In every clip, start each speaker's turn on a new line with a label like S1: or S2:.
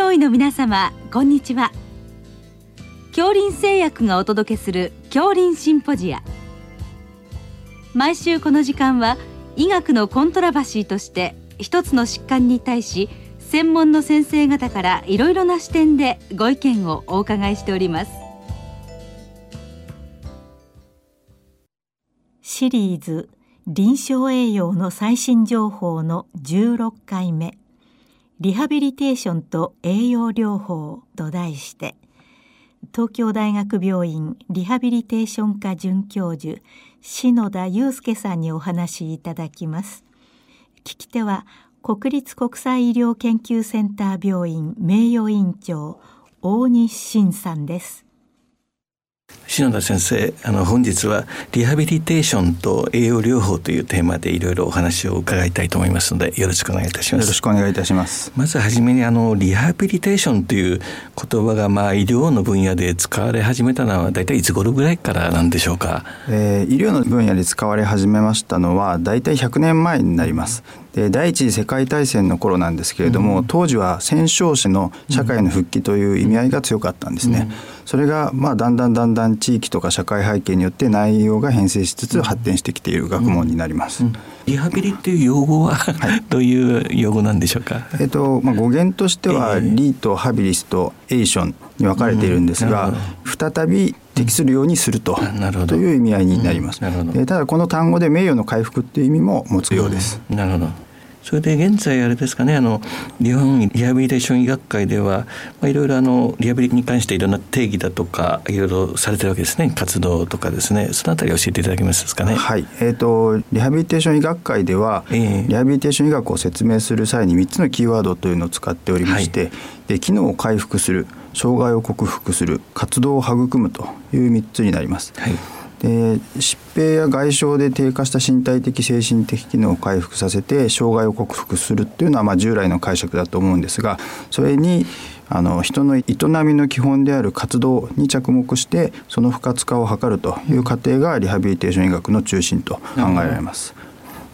S1: 上位の皆様こんにちは。恐林製薬がお届けする恐林シンポジア。毎週この時間は医学のコントラバシーとして一つの疾患に対し専門の先生方からいろいろな視点でご意見をお伺いしております。
S2: シリーズ臨床栄養の最新情報の16回目。リハビリテーションと栄養療法と題して東京大学病院リハビリテーション科准教授篠田祐介さんにお話しいただきます。聞き手は国立国際医療研究センター病院名誉院長大西晋さんです。
S3: 篠田先生あの本日はリハビリテーションと栄養療法というテーマでいろいろお話を伺いたいと思いますのでよろしくお願いいたします。
S4: よろしくお願いいたします。
S3: まずはじめにあのリハビリテーションという言葉がまあ医療の分野で使われ始めたのは大体いつ頃ぐらいからなんでしょうか、
S4: えー、医療の分野で使われ始めましたのは大体100年前になりますで第一次世界大戦の頃なんですけれども、うん、当時は戦勝者の社会の復帰という意味合いが強かったんですね、うん、それがまあだんだんだんだん地域とか社会背景によって内容が変遷しつつ発展してきている学問になります、うん、
S3: リハビリっていう用語は、はい、どういう用語なんでしょうか、
S4: えっとまあ、語源としては、えー、リーとハビリスとエーションに分かれているんですが、再び適するようにすると,、という意味合いになります、ただこの単語で名誉の回復っていう意味も持つようです、
S3: なるほど。それで現在あれですかねあの日本リハビリテーション医学会では、まあ、いろいろあのリハビリに関していろんな定義だとかいろいろされてるわけですね。活動とかですね。そのあたり教えていただけますかね。
S4: はい。えーと、リハビリテーション医学会では、えー、リハビリテーション医学を説明する際に3つのキーワードというのを使っておりまして、はい、で機能を回復する障害を克服する活動を育むという3つになります。はいで疾病や外傷で低下した身体的精神的機能を回復させて障害を克服するっていうのはまあ従来の解釈だと思うんですがそれにあの人の営みの基本である活動に着目してその不活化を図るという過程がリハビリテーション医学の中心と考えられます。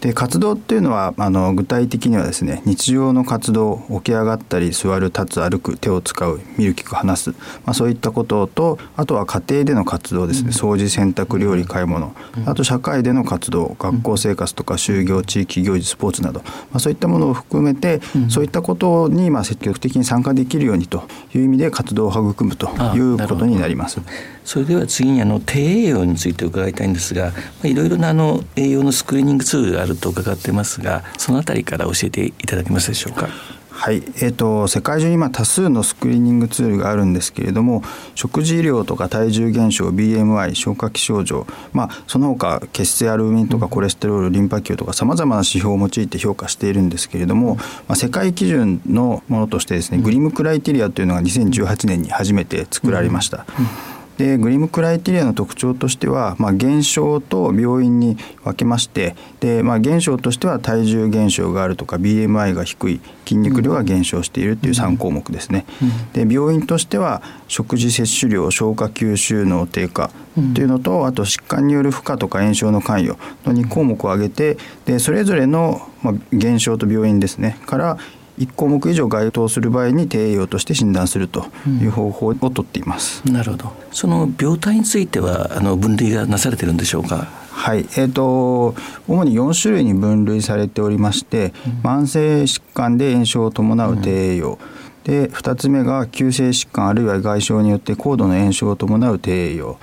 S4: で活動っていうのはあの具体的にはですね日常の活動起き上がったり座る立つ歩く手を使う見る聞く話す、まあ、そういったこととあとは家庭での活動ですね。掃除洗濯料理買い物。あと社会での活動学校生活とか就業地域行事スポーツなど、まあ、そういったものを含めてそういったことにまあ積極的に参加できるようにという意味で活動を育むということになります。
S3: それでは次にあの低栄養について伺いたいんですが、まあ、いろいろなあの栄養のスクリーニングツールがあると伺ってますがそのあたりから教えていただけますでしょうか？
S4: はい、えーと、世界中に今多数のスクリーニングツールがあるんですけれども食事量とか体重減少 BMI 消化器症状、まあ、その他血清アルミンとかコレステロールリンパ球とかさまざまな指標を用いて評価しているんですけれども、まあ、世界基準のものとしてですねグリムクライテリアというのが2018年に初めて作られました。うん。うんでグリムクライテリアの特徴としては、まあ、減少と病院に分けましてで、まあ、減少としては体重減少があるとか BMI が低い筋肉量が減少しているという3項目ですね。で病院としては食事摂取量消化吸収能低下というのとあと疾患による負荷とか炎症の関与の2項目を挙げてでそれぞれの、まあ、減少と病院ですねから1項目以上該当する場合に低栄養として診断するという方法をとっています、
S3: うん、なるほど。その病態についてはあの分類がなされてるんでしょうか？
S4: はい、えーと、主に4種類に分類されておりまして、うん、慢性疾患で炎症を伴う低栄養、うん、で2つ目が急性疾患あるいは外傷によって高度の炎症を伴う低栄養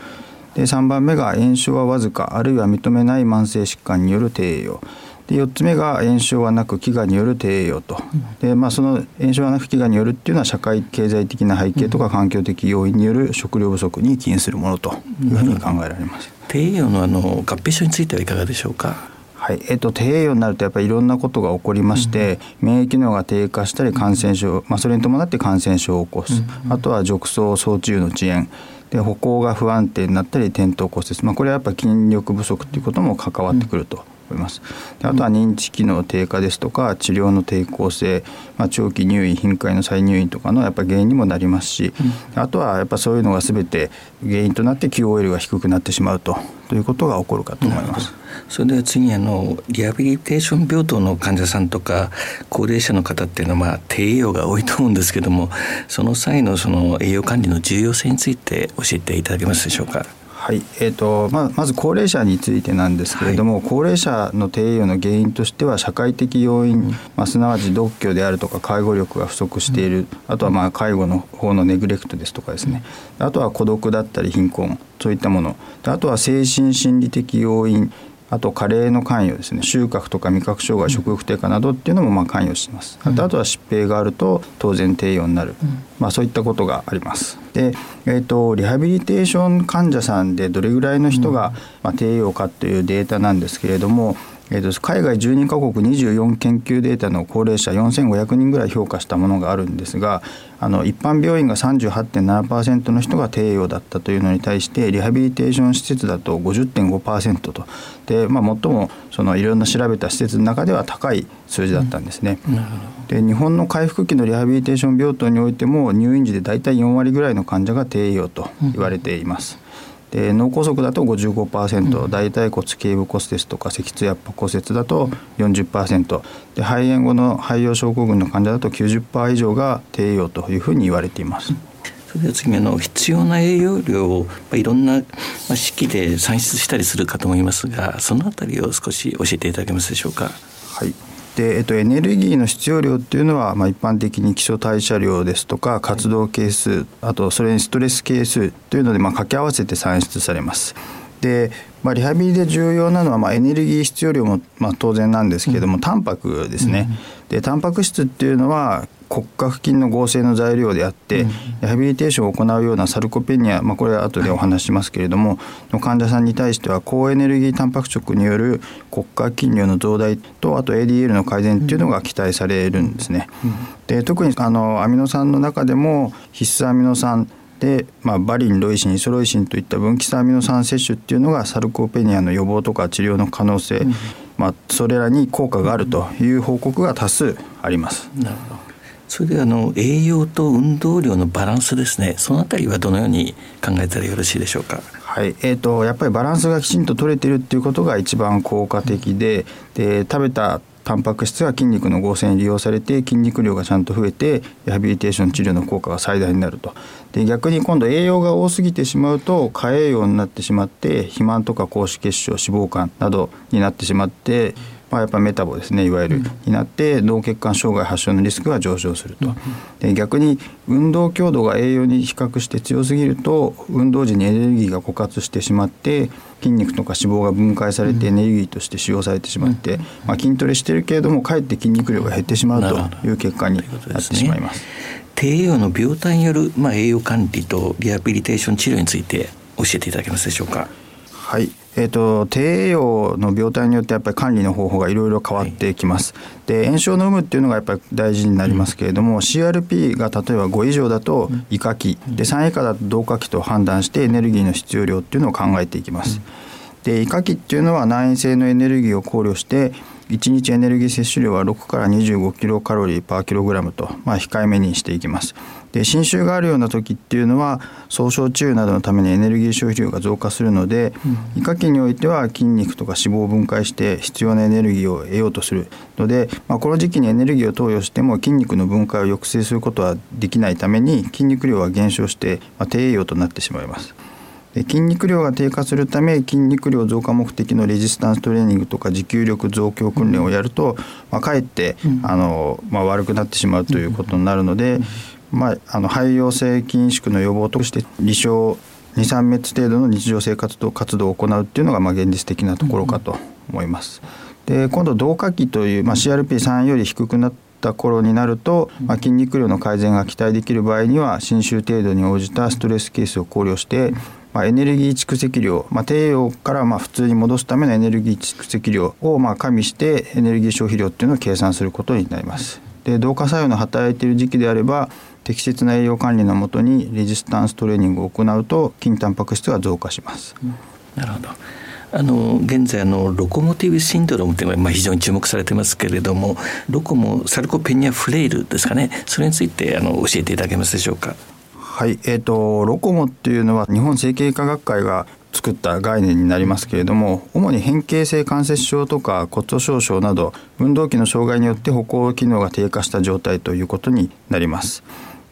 S4: で3番目が炎症はわずかあるいは認めない慢性疾患による低栄養で4つ目が炎症はなく飢餓による低栄養と、でまあ、その炎症はなく飢餓によるっていうのは社会経済的な背景とか環境的要因による食料不足に起因するものというふうに考えられます。
S3: 低栄養のあの合併症についてはいかがでしょうか？
S4: はい。えーと、低栄養になるとやっぱりいろんなことが起こりまして、うん、免疫機能が低下したり感染症、まあ、それに伴って感染症を起こす、うん、あとは褥瘡総治癒の遅延。で歩行が不安定になったり転倒骨折、まあ、これはやっぱ筋力不足ということも関わってくると思いますであとは認知機能低下ですとか治療の抵抗性、まあ、長期入院頻回の再入院とかのやっぱ原因にもなりますし、うん、あとはやっぱそういうのが全て原因となって QOL が低くなってしまうとということが起こるかと思います。
S3: それでは次あのリハビリテーション病棟の患者さんとか高齢者の方っていうのはまあ低栄養が多いと思うんですけどもその際のその栄養管理の重要性について教えていただけますでしょうか？
S4: はいえーとままず高齢者についてなんですけれども、はい、高齢者の低栄養の原因としては社会的要因、まあ、すなわち独居であるとか介護力が不足している、あとはまあ介護の方のネグレクトですとかですね。あとは孤独だったり貧困そういったもの。あとは精神心理的要因あと加齢の関与ですね。収穫とか味覚障害食欲低下などっていうのもまあ関与します、うん、あとは疾病があると当然低用になる、うん、まあ、そういったことがあります。で、えーと、リハビリテーション患者さんでどれぐらいの人が、まあ、低用かというデータなんですけれどもえー、と海外12カ国24研究データの高齢者4500人ぐらい評価したものがあるんですがあの一般病院が38.7%の人が低栄養だったというのに対してリハビリテーション施設だと50.5%とで、まあ、最もそのいろんな調べた施設の中では高い数字だったんですね。うん、で日本の回復期のリハビリテーション病棟においても入院時で大体4割ぐらいの患者が低栄養と言われています。で脳梗塞だと55%、うん、大腿骨頸部骨折とか脊椎圧迫骨折だと40%で肺炎後の肺葉症候群の患者だと90%以上が低栄養というふうに言われています。
S3: それでは次あの必要な栄養量を、まあ、いろんな、まあ、式で算出したりするかと思いますがそのあたりを少し教えていただけますでしょうか。
S4: はいで、えっと、エネルギーの必要量っていうのは、まあ、一般的に基礎代謝量ですとか活動係数あとそれにストレス係数というので、まあ、掛け合わせて算出されます。で、まあ、リハビリで重要なのは、まあ、エネルギー必要量も、まあ、当然なんですけれども、うん、タンパクですね。でタンパク質っていうのは骨格筋の合成の材料であって、うん、リハビリテーションを行うようなサルコペニア、まあ、これは後でお話しますけれども、の患者さんに対しては高エネルギータンパク質による骨格筋量の増大とあと ADL の改善っていうのが期待されるんですね。うん、で特にあのアミノ酸の中でも必須アミノ酸で、まあ、バリンロイシンイソロイシンといった分岐酸アミノ酸摂取っていうのがサルコペニアの予防とか治療の可能性、うん、まあ、それらに効果があるという報告が多数あります。
S3: なるほど。それであの栄養と運動量のバランスですね。そのあたりはどのように考えたらよろしいでしょうか？
S4: はい。えーと、やっぱりバランスがきちんと取れてるっていうことが一番効果的でで食べたタンパク質が筋肉の合成に利用されて筋肉量がちゃんと増えてリハビリテーション治療の効果が最大になると。で逆に今度栄養が多すぎてしまうと過栄養になってしまって肥満とか高脂血症脂肪肝などになってしまってまあ、やっぱメタボですねいわゆる、になって脳血管障害発症のリスクが上昇すると。で逆に運動強度が栄養に比較して強すぎると運動時にエネルギーが枯渇してしまって筋肉とか脂肪が分解されてエネルギーとして使用されてしまって、まあ、筋トレしてるけれどもかえって筋肉量が減ってしまうという結果になってしまいます。
S3: 低栄養の病態による、まあ、栄養管理とリハビリテーション治療について教えていただけますでしょうか？
S4: はいえーと、低栄養の病態によってやっぱり管理の方法がいろいろ変わってきます。で炎症の有無っていうのがやっぱり大事になりますけれども、うん、CRP が例えば5以上だと胃下期、で3以下だと同下期と判断してエネルギーの必要量っていうのを考えていきます。で胃下期っていうのは難易性のエネルギーを考慮して1日エネルギー摂取量は6から25キロカロリーパーキログラムと、まあ、控えめにしていきます。で侵襲があるような時っていうのは総症治癒などのためにエネルギー消費量が増加するので、うん、胃下期においては筋肉とか脂肪を分解して必要なエネルギーを得ようとするので、まあ、この時期にエネルギーを投与しても筋肉の分解を抑制することはできないために筋肉量は減少して、まあ、低栄養となってしまいます。で筋肉量が低下するため筋肉量増加目的のレジスタンストレーニングとか持久力増強訓練をやると、まあ、かえって、あのまあ、悪くなってしまうということになるので、まあ、あの肺葉性筋萎縮の予防として離床23滅程度の日常生活と活動を行うっていうのがまあ現実的なところかと思います。で今度同化期という、まあ、CRP3 より低くなった頃になると、まあ、筋肉量の改善が期待できる場合には侵襲程度に応じたストレスケースを考慮してまあ、エネルギー蓄積量、まあ、低用からまあ普通に戻すためのエネルギー蓄積量をまあ加味してエネルギー消費量っていうのを計算することになります。で同化作用の働いている時期であれば適切な栄養管理のもとにレジスタンストレーニングを行うと筋タンパク質が増加します。
S3: なるほどあの現在あのロコモティブシンドロームというのがまあ非常に注目されてますけれどもロコモサルコペニアフレイルですかねそれについてあの教えていただけますでしょうか？
S4: はい、えーと、ロコモっていうのは日本整形科学会が作った概念になりますけれども主に変形性関節症とか骨粗しょう症など運動器の障害によって歩行機能が低下した状態ということになります。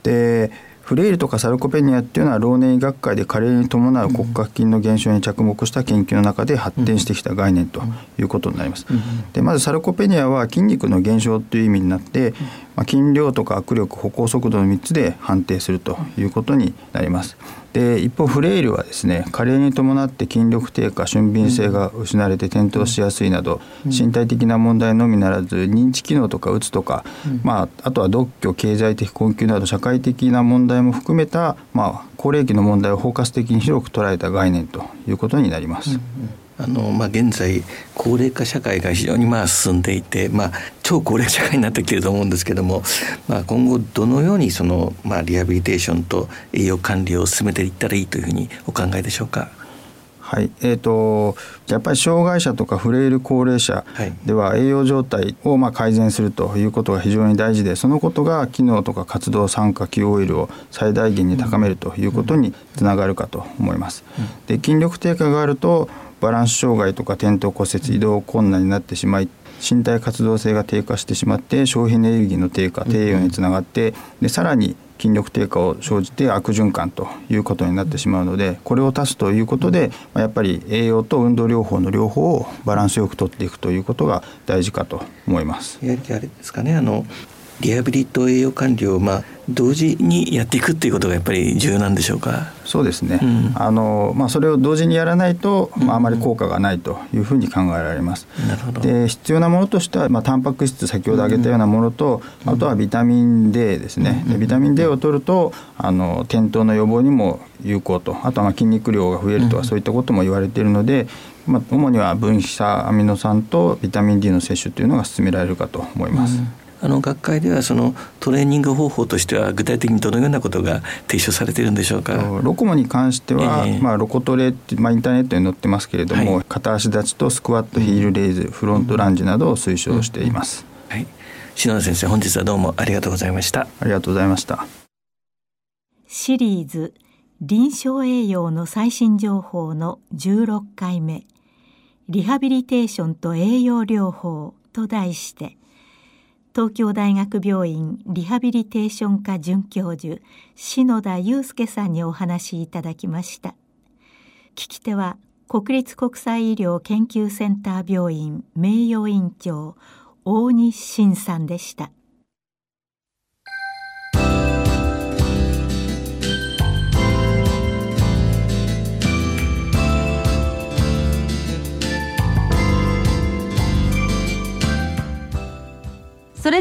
S4: でフレイルとかサルコペニアっていうのは老年医学会で加齢に伴う骨格筋の減少に着目した研究の中で発展してきた概念ということになります。でまずサルコペニアは筋肉の減少という意味になって、まあ、筋量とか握力歩行速度の3つで判定するということになります。で一方フレイルはですね加齢に伴って筋力低下俊敏性が失われて転倒しやすいなど、身体的な問題のみならず認知機能とかうつとか、まあ、あとは独居経済的困窮など社会的な問題も含めた、まあ、高齢期の問題を包括的に広く捉えた概念ということになります。うんうん
S3: あのまあ、現在高齢化社会が非常にまあ進んでいて、まあ、超高齢社会になってきていると思うんですけども、まあ、今後どのようにその、まあ、リハビリテーションと栄養管理を進めていったらいいというふうにお考えでしょうか？
S4: はいえーと、やっぱり障害者とかフレイル高齢者では栄養状態をまあ改善するということが非常に大事でそのことが機能とか活動酸化 Q オイルを最大限に高めるということにつながるかと思います。で筋力低下があるとバランス障害とか転倒骨折移動困難になってしまい身体活動性が低下してしまって消費エネルギーの低下低栄養につながってでさらに筋力低下を生じて悪循環ということになってしまうのでこれを足すということでやっぱり栄養と運動療法の両方をバランスよくとっていくということが大事かと思います。
S3: やあれですかねあのリハビリと栄養管理をまあ同時にやっていくっていうことがやっぱり重要なんでしょうか？
S4: そうですね。うん、あのまあそれを同時にやらないと、まああまり効果がないというふうに考えられます。なるほど。で必要なものとしてはまあタンパク質先ほど挙げたようなものと、うん、あとはビタミン D ですね。でビタミン D を取るとあの転倒の予防にも有効と、あとはまあ筋肉量が増えるとかそういったことも言われているので。まあ、主には分子差アミノ酸とビタミン D の摂取というのが進められるかと思います。うん
S3: あの学会ではそのトレーニング方法としては具体的にどのようなことが提唱されているんでしょうか？
S4: ロコモに関しては、えー、まあ、ロコトレって、まあ、インターネットに載ってますけれども、はい、片足立ちとスクワットヒールレイズ、フロントランジなどを推奨しています、
S3: はい、篠田先生本日はどうもありがとうございました。
S4: ありがとうございました。
S2: シリーズ臨床栄養の最新情報の16回目。リハビリテーションと栄養療法と題して東京大学病院リハビリテーション科准教授篠田祐介さんにお話しいただきました。聞き手は国立国際医療研究センター病院名誉院長大西晋さんでした。